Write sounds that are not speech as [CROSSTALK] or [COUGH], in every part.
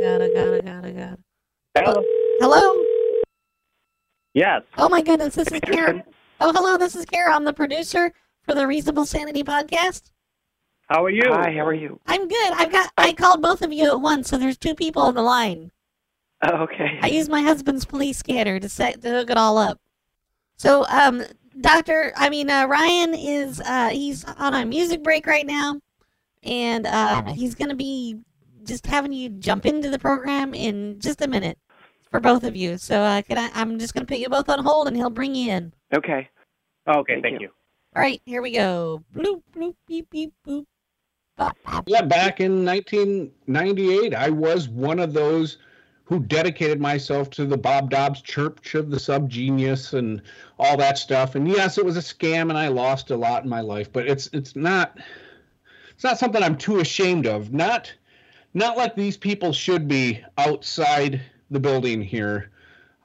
god, oh god, oh god, oh god. Hello. Hello? Yes. Oh my goodness, this is Kara. Oh, hello, this is Kara. I'm the producer for the Reasonable Sanity podcast. How are you? Hi, how are you? I'm good. I've got I called both of you at once, so there's two people on the line. Oh, okay. I used my husband's police scanner to set to hook it all up. So, um, Doctor, I mean, uh, Ryan is uh, he's on a music break right now, and uh, he's gonna be just having you jump into the program in just a minute for both of you. So, uh, can I? I'm just gonna put you both on hold, and he'll bring you in. Okay. okay, Thank thank you. you. All right, here we go. Bloop bloop beep beep boop. Bop, bop. Yeah, back in 1998, I was one of those who dedicated myself to the Bob Dobbs Church of the Subgenius and all that stuff. And yes, it was a scam, and I lost a lot in my life. But it's it's not it's not something I'm too ashamed of. Not not like these people should be outside the building here.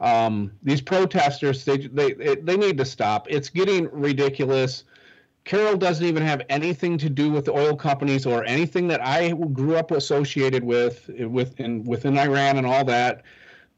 Um, these protesters, they they they need to stop. It's getting ridiculous. Carol doesn't even have anything to do with the oil companies or anything that I grew up associated with with in, within Iran and all that.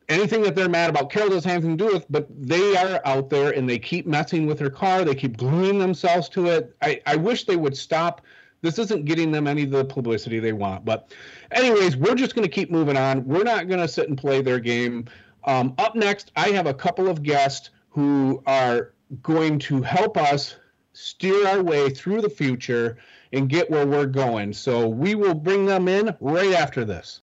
Anything that they're mad about, Carol doesn't have anything to do with, but they are out there and they keep messing with her car. They keep gluing themselves to it. I, I wish they would stop. This isn't getting them any of the publicity they want. But, anyways, we're just going to keep moving on. We're not going to sit and play their game. Um, up next, I have a couple of guests who are going to help us steer our way through the future and get where we're going. So we will bring them in right after this.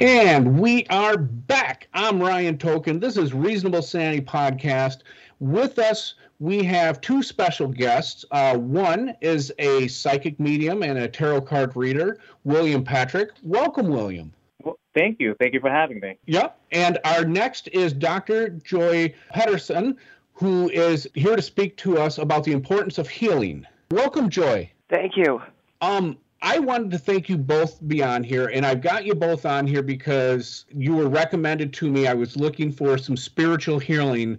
And we are back. I'm Ryan Token. This is Reasonable Sanity Podcast. With us, we have two special guests. Uh, one is a psychic medium and a tarot card reader, William Patrick. Welcome, William. Well, thank you. Thank you for having me. Yep. And our next is Dr. Joy Pedersen, who is here to speak to us about the importance of healing. Welcome, Joy. Thank you. Um, I wanted to thank you both be on here, and I've got you both on here because you were recommended to me. I was looking for some spiritual healing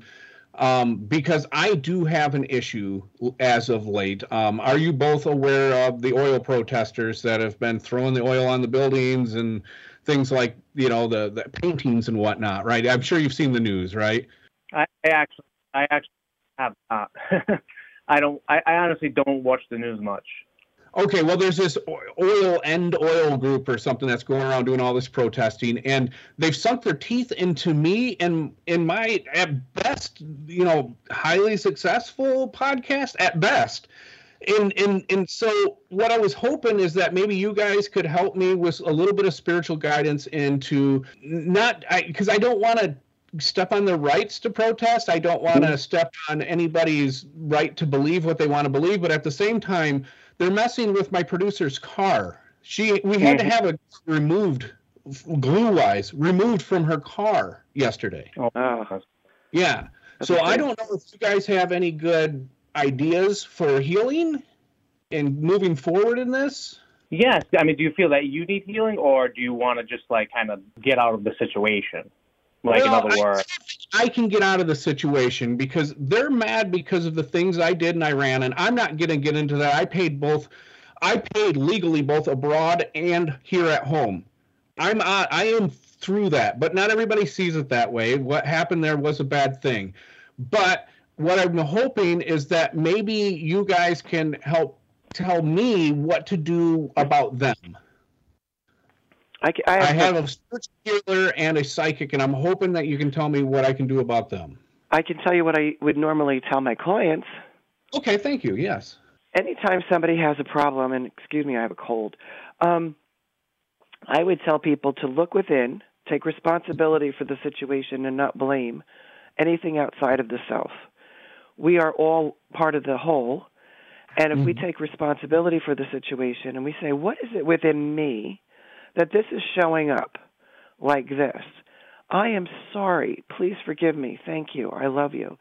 um, because I do have an issue as of late. Um, are you both aware of the oil protesters that have been throwing the oil on the buildings and things like you know the, the paintings and whatnot? Right. I'm sure you've seen the news, right? I, I actually, I actually have not. [LAUGHS] I don't. I, I honestly don't watch the news much. Okay, well, there's this oil end oil group or something that's going around doing all this protesting, and they've sunk their teeth into me and in my at best, you know, highly successful podcast at best. And and and so what I was hoping is that maybe you guys could help me with a little bit of spiritual guidance into not because I, I don't want to step on their rights to protest. I don't want to mm-hmm. step on anybody's right to believe what they want to believe, but at the same time they're messing with my producer's car. She we had to mm-hmm. have it removed glue wise removed from her car yesterday. Oh, Yeah. That's so I don't know if you guys have any good ideas for healing and moving forward in this. Yes. I mean, do you feel that you need healing, or do you want to just like kind of get out of the situation? Like in other words, I can get out of the situation because they're mad because of the things I did in Iran, and I'm not going to get into that. I paid both. I paid legally both abroad and here at home. I'm uh, I am through that, but not everybody sees it that way. What happened there was a bad thing, but what I'm hoping is that maybe you guys can help tell me what to do about them. I, I I have, have a spiritual healer and a psychic, and I'm hoping that you can tell me what I can do about them. I can tell you what I would normally tell my clients. Okay, thank you. Yes. Anytime somebody has a problem, and excuse me, I have a cold, um, I would tell people to look within, take responsibility for the situation, and not blame anything outside of the self. We are all part of the whole, and if we Mhm. take responsibility for the situation and we say, what is it within me that this is showing up like this? I am sorry. Please forgive me. Thank you. I love you.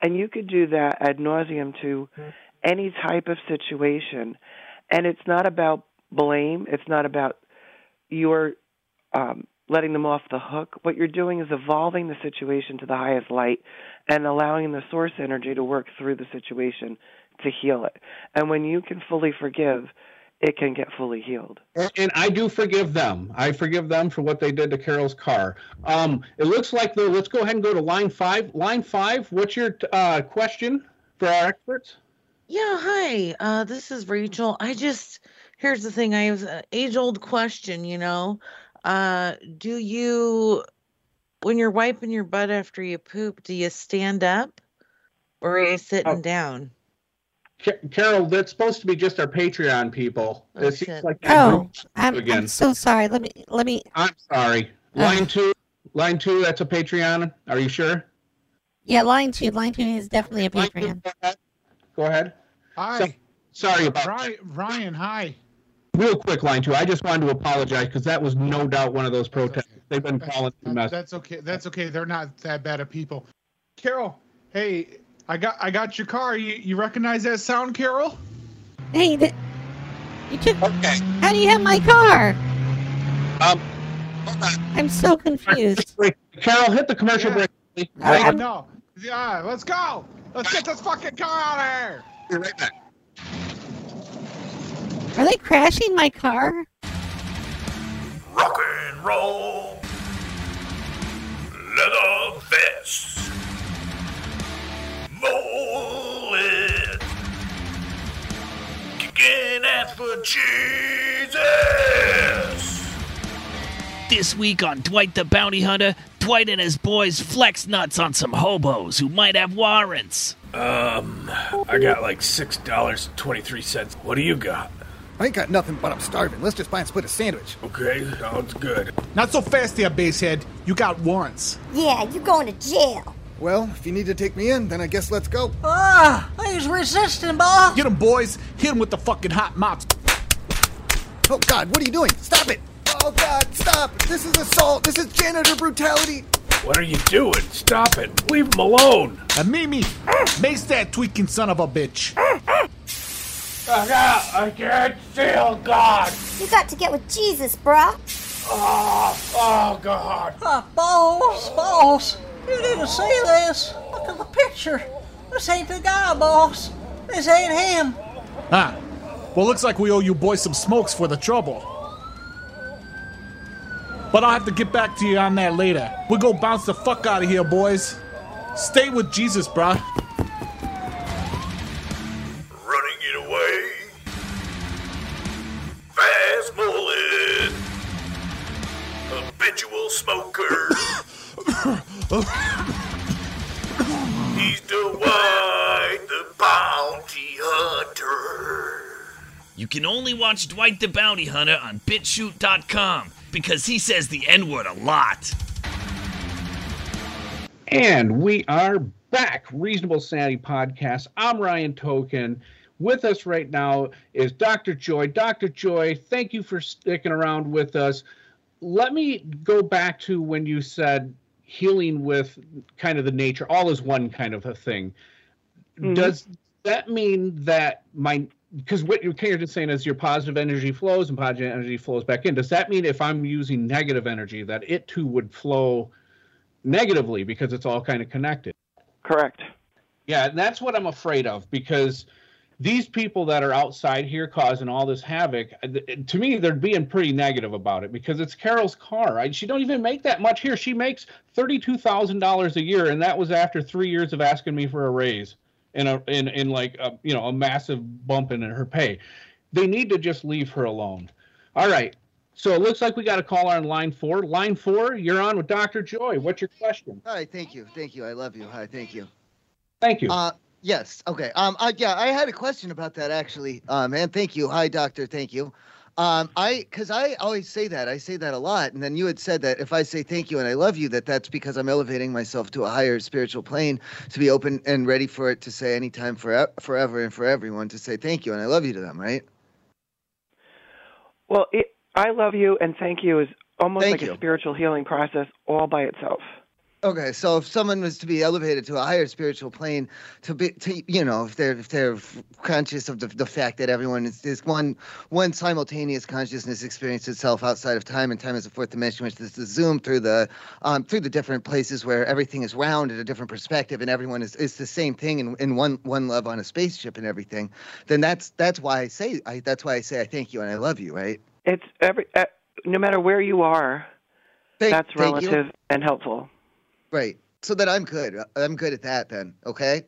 And you could do that ad nauseum to any type of situation. And it's not about blame. It's not about your um, letting them off the hook. What you're doing is evolving the situation to the highest light and allowing the source energy to work through the situation to heal it. And when you can fully forgive, it can get fully healed. And, and I do forgive them. I forgive them for what they did to Carol's car. Um, it looks like though. Let's go ahead and go to line five. Line five. What's your uh, question for our experts? Yeah, hi. Uh, this is Rachel. I just here's the thing. I have an age old question. You know, uh, do you when you're wiping your butt after you poop, do you stand up or are you sitting Oh. down? Ca- Carol, that's supposed to be just our Patreon people. Oh, it seems like Oh, I'm, again. I'm so sorry. Let me let me. I'm sorry. Line two. Line two. That's a Patreon. Are you sure? Yeah, line two. Line two is definitely a Line two, Patreon. Go ahead. Go ahead. Hi, Sorry about Ryan. Ryan, hi. Real quick, line two. I just wanted to apologize because that was no doubt one of those protests. They've been calling me That- That's okay. That's okay. They're not that bad of people. Carol, hey, I got I got your car. You you recognize that sound, Carol? Hey, th- you took. Okay. How do you have my car? Um, hold on. I'm so confused. Carol, hit the commercial Yeah. break. please. All right, Oh, I'm- no. Yeah, let's go. Let's get this fucking car out of here. Be right back. Are they crashing my car? rock and roll, leather vest, for Jesus. This week on Dwight the Bounty Hunter, Dwight and his boys flex nuts on some hobos who might have warrants. Um, I got like six dollars twenty three cents. What do you got? I ain't got nothing, but I'm starving. Let's just buy and split a sandwich. Okay, sounds good. Not so fast there, basehead. You got warrants. Yeah, you're going to jail. Well, if you need to take me in, then I guess let's go. Ah, he's resisting, boss. Get him, boys. Hit him with the fucking hot mops. Oh God, what are you doing? Stop it! Oh God, stop! This is assault. This is janitor brutality. What are you doing? Stop it! Leave him alone. And Mimi, mace that tweaking son of a bitch. I got. I can't feel God. You got to get with Jesus, bruh. Oh, oh God. Ah, boss, boss, you didn't see this. Look at the picture. This ain't the guy, boss. This ain't him. Ah, well, looks like we owe you boys some smokes for the trouble. But I'll have to get back to you on that later. We'll go bounce the fuck out of here, boys. Stay with Jesus, bruh. Can only watch Dwight the Bounty Hunter on BitChute.com because he says the N word a lot. And we are back. Reasonable Sanity Podcast. I'm Ryan Token. With us right now is Dr. Joy. Dr. Joy, thank you for sticking around with us. Let me go back to when you said healing with kind of the nature, all is one kind of a thing. Mm-hmm. Does that mean that my because what you're of just saying is your positive energy flows and positive energy flows back in. Does that mean if I'm using negative energy that it too would flow negatively because it's all kind of connected? Correct. Yeah, and that's what I'm afraid of because these people that are outside here causing all this havoc, uh, to me, they're being pretty negative about it because it's Carol's car. I, she don't even make that much here. She makes thirty-two thousand dollars a year, and that was after three years of asking me for a raise in a in in like a you know a massive bump in her pay. They need to just leave her alone. All right. So it looks like we got a call on line four. Line four, you're on with Dr. Joy. What's your question? Hi, thank you, thank you. I love you. Hi, thank you. Thank you. Uh, yes. Okay. Um. I, yeah, I had a question about that actually. Um. And thank you. Hi, doctor. Thank you. Um. I because I always say that. I say that a lot. And then you had said that if I say thank you and I love you, that that's because I'm elevating myself to a higher spiritual plane to be open and ready for it to say anytime, forever, forever, and for everyone to say thank you and I love you to them. Right. Well, it, I love you and thank you is almost Thank like you. a spiritual healing process all by itself. Okay, so if someone was to be elevated to a higher spiritual plane, to be, to you know, if they're if they're conscious of the, the fact that everyone is, is one one simultaneous consciousness experience itself outside of time, and time is a fourth dimension, which is the zoom through the um, through the different places where everything is round at a different perspective, and everyone is, is the same thing in, in one one love on a spaceship and everything. Then that's that's why I say I that's why I say I thank you and I love you, right? It's every uh, no matter where you are, Thank- that's relative and helpful. Right. So that I'm good. I'm good at that then. Okay.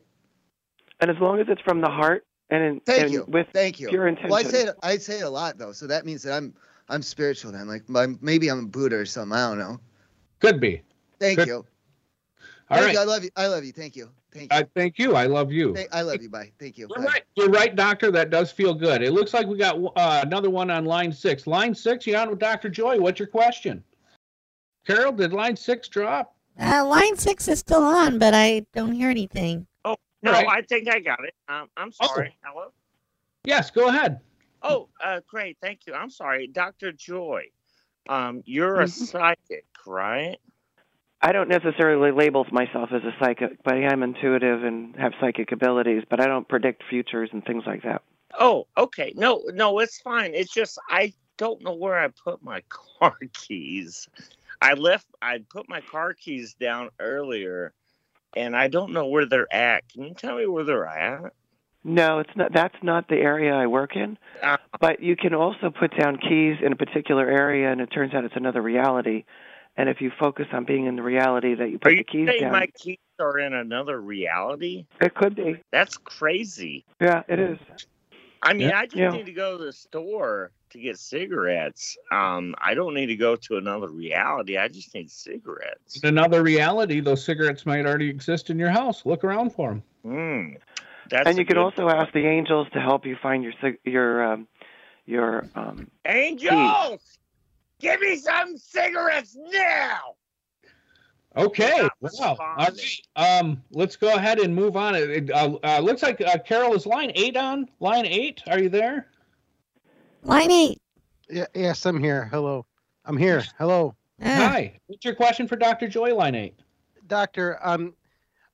And as long as it's from the heart and, in, Thank and you. with Thank you. pure intention. Well, I say it. I say it a lot though, so that means that I'm I'm spiritual then. Like I'm, maybe I'm a Buddha or something. I don't know. Could be. Thank Good. you. All Thank right. you. I love you. I love you. Thank you. Thank you. I thank you. I love you. Thank- I love you. Bye. Thank you. You're Bye. right. You're right, doctor. That does feel good. It looks like we got uh, another one on line six. Line six, You're on with Dr. Joy? What's your question? Carol, did line six drop? Uh, line six is still on, but I don't hear anything. Oh no, Right. I think I got it. Um, I'm Oh. sorry. Hello. Yes, go ahead. Oh, uh, great. Thank you. I'm sorry, Doctor Joy. Um, you're a Mhm. psychic, right? I don't necessarily label myself as a psychic, but I am intuitive and have psychic abilities. But I don't predict futures and things like that. Oh, okay. No, no, it's fine. It's just I don't know where I put my [LAUGHS] car keys. I left. I put my car keys down earlier, and I don't know where they're at. Can you tell me where they're at? No, it's not. That's not the area I work in. Uh, But you can also put down keys in a particular area, and it turns out it's another reality. And if you focus on being in the reality that you put you the keys saying down, my keys are in another reality? it could be. That's crazy. Yeah, it is. I mean, Yeah. I just Yeah. need to go to the store to get cigarettes. Um, I don't need to go to another reality. I just need cigarettes. In another reality, those cigarettes might already exist in your house. Look around for them. Hmm. That's and you can good also ask the angels to help you find your your um, your um, Angels, give me some cigarettes now. Okay. Wow. All responding. right. Um, let's go ahead and move on. It, it, uh, uh, looks like uh, Carol is line eight on. Line eight. Are you there? Line eight. Yeah, yes, I'm here. Hello. I'm here. Hello. Ah, Hi. What's your question for Dr. Joy? Line eight. Doctor, um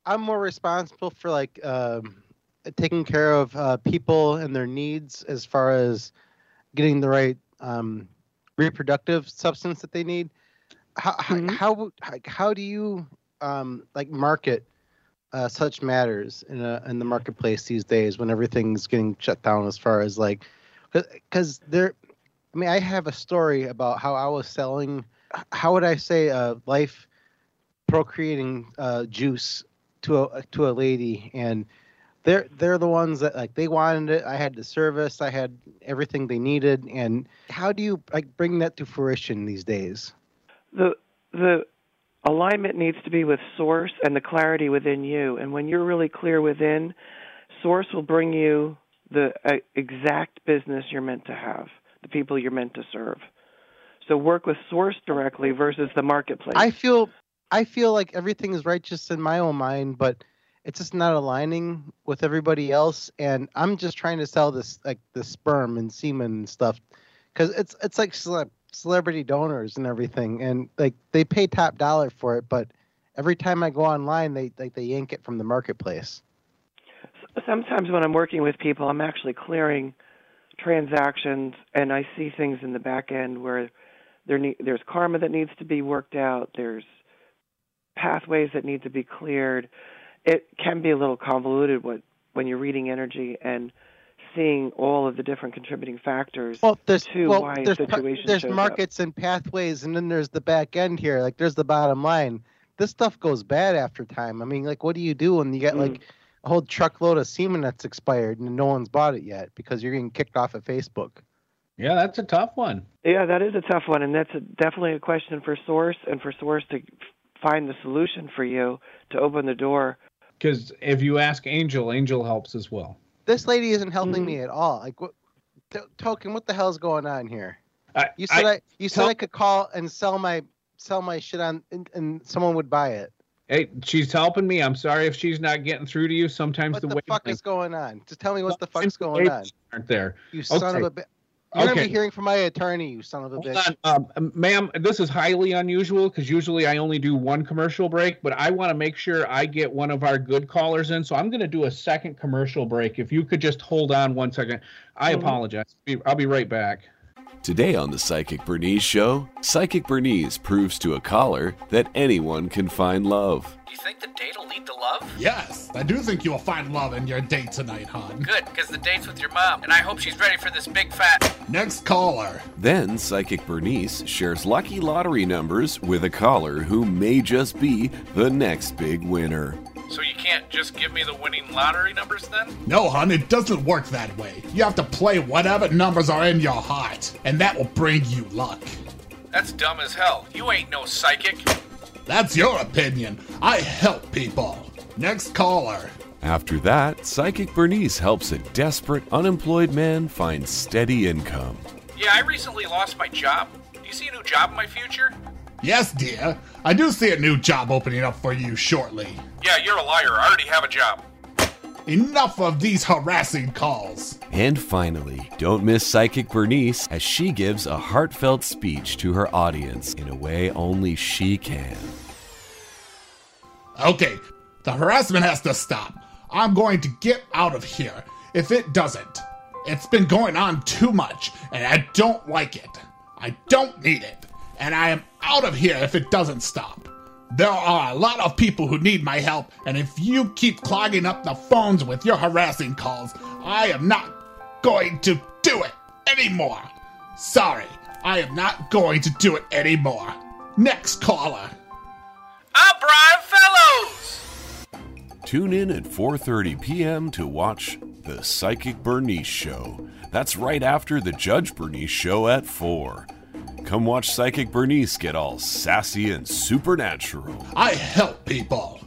I'm more responsible for like um taking care of uh, people and their needs as far as getting the right um reproductive substance that they need. How Mhm. how how, how, how do you um like market uh, such matters in a, in the marketplace these days when everything's getting shut down as far as like because there i mean i have a story about how i was selling how would i say uh, life procreating uh, juice to a to a lady and they're they're the ones that like they wanted it. I had the service. I had everything they needed. And how do you like bring that to fruition these days? The the alignment needs to be with source and the clarity within you. And when you're really clear within source will bring you the uh, exact business you're meant to have the people you're meant to serve so work with source directly versus the marketplace I feel I feel like everything is righteous in my own mind, but it's just not aligning with everybody else. And I'm just trying to sell this like the sperm and semen and stuff, because it's it's like cele- celebrity donors and everything, and like they pay top dollar for it, but every time I go online, they like they yank it from the marketplace. Sometimes when I'm working with people, I'm actually clearing transactions, and I see things in the back end where there ne- there's karma that needs to be worked out. There's pathways that need to be cleared. It can be a little convoluted what, when you're reading energy and seeing all of the different contributing factors Well, there's to well, why there's, situation there's shows up. markets and pathways, and then there's the back end here. Like there's the bottom line. This stuff goes bad after time. I mean, like, what do you do when you get hmm. like a whole truckload of semen that's expired and no one's bought it yet because you're getting kicked off of Facebook? Yeah, that's a tough one. Yeah, that is a tough one, and that's a, definitely a question for Source and for Source to find the solution for you to open the door. Because if you ask Angel, Angel helps as well. This lady isn't helping Mm-hmm. me at all. Like, what? T- token, what the hell's going on here? I, You said I, you said tell- I could call and sell my sell my shit on, and, and someone would buy it. Hey, she's helping me. I'm sorry if she's not getting through to you. Sometimes What the, the way fuck is going on? Just tell me what the fuck's going on. aren't there. You son of Okay. a. Bi- You're gonna be hearing from my attorney, you son of a Hold bitch. on, um, ma'am. This is highly unusual because usually I only do one commercial break, but I want to make sure I get one of our good callers in. So I'm going to do a second commercial break. If you could just hold on one second, I Mhm. apologize. I'll be right back. Today on the Psychic Bernice Show, Psychic Bernice proves to a caller that anyone can find love. You think the date will lead to love? Yes, I do think you'll find love in your date tonight, hon. Good, because the date's with your mom, and I hope she's ready for this big fat. Next caller. Then Psychic Bernice shares lucky lottery numbers with a caller who may just be the next big winner. So you can't just give me the winning lottery numbers then? No, hon, it doesn't work that way. You have to play whatever numbers are in your heart, and that will bring you luck. That's dumb as hell. You ain't no psychic. That's your opinion. I help people. Next caller. After that, Psychic Bernice helps a desperate, unemployed man find steady income. Yeah, I recently lost my job. Do you see a new job in my future? Yes, dear. I do see a new job opening up for you shortly. Yeah, you're a liar. I already have a job. Enough of these harassing calls. And finally, don't miss Psychic Bernice as she gives a heartfelt speech to her audience in a way only she can. Okay, the harassment has to stop. I'm going to get out of here. If it doesn't, it's been going on too much, and I don't like it. I don't need it, and I am out of here if it doesn't stop. There are a lot of people who need my help, and if you keep clogging up the phones with your harassing calls, I am not going to do it anymore. Sorry, I am not going to do it anymore. Next caller. I'm Brian Fellows! Tune in at 4:30 p.m. to watch the Psychic Bernice show. That's right after the Judge Bernice show at 4. Come watch Psychic Bernice get all sassy and supernatural. I help people.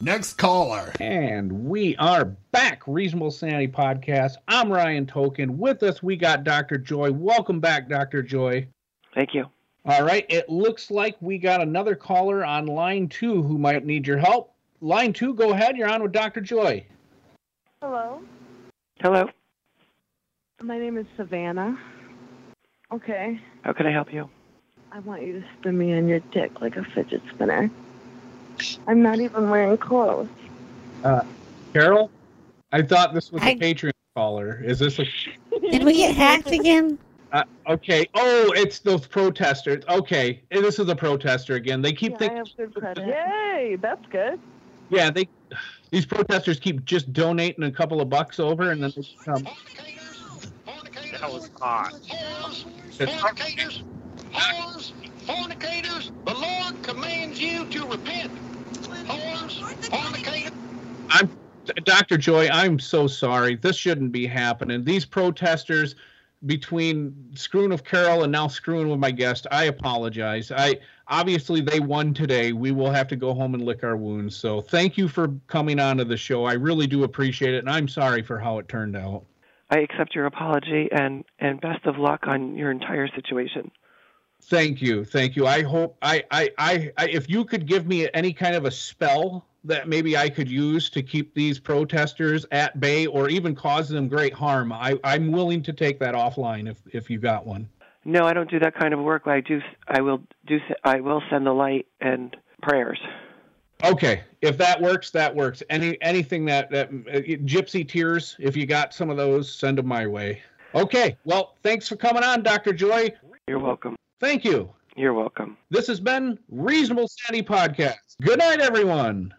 Next caller. And we are back, Reasonable Sanity Podcast. I'm Ryan Token. With us, we got Dr. Joy. Welcome back, Dr. Joy. Thank you. All right. It looks like we got another caller on line two who might need your help. Line two, go ahead. You're on with Dr. Joy. Hello, Hello. my name is Savannah. Okay, How can I help you? I want you to spin me on your dick like a fidget spinner. I'm not even wearing clothes. Uh, Carol, I thought this was a Patreon caller. Is this a? [LAUGHS] Did we get hacked again? Uh, okay. Oh, it's those protesters. Okay, Eh, this is a protester again. They keep Yeah, I thinking. have good credit. Yay, that's good. Yeah, they. [SIGHS] These protesters keep just donating a couple of bucks over, and then they come. That was hot. Fornicators, whores, fornicators, the Lord commands you to repent. Whores, fornicators. I'm Dr. Joy. I'm so sorry. This shouldn't be happening. These protesters, between screwing with Carol and now screwing with my guest, I apologize. I obviously they won today. We will have to go home and lick our wounds. So thank you for coming on to the show. I really do appreciate it, and I'm sorry for how it turned out. I accept your apology and and best of luck on your entire situation. Thank you, thank you. I hope I, I, I, I, if you could give me any kind of a spell that maybe I could use to keep these protesters at bay or even cause them great harm, I, I'm willing to take that offline if, if you got one. No, I don't do that kind of work. I do. I will do. I will send the light and prayers. Okay, if that works, that works. Any anything that that uh, gypsy tears, if you got some of those, send them my way. Okay, well, thanks for coming on, Doctor Joy. You're welcome. Thank you. You're welcome. This has been Reasonable Sanity Podcast. Good night, everyone.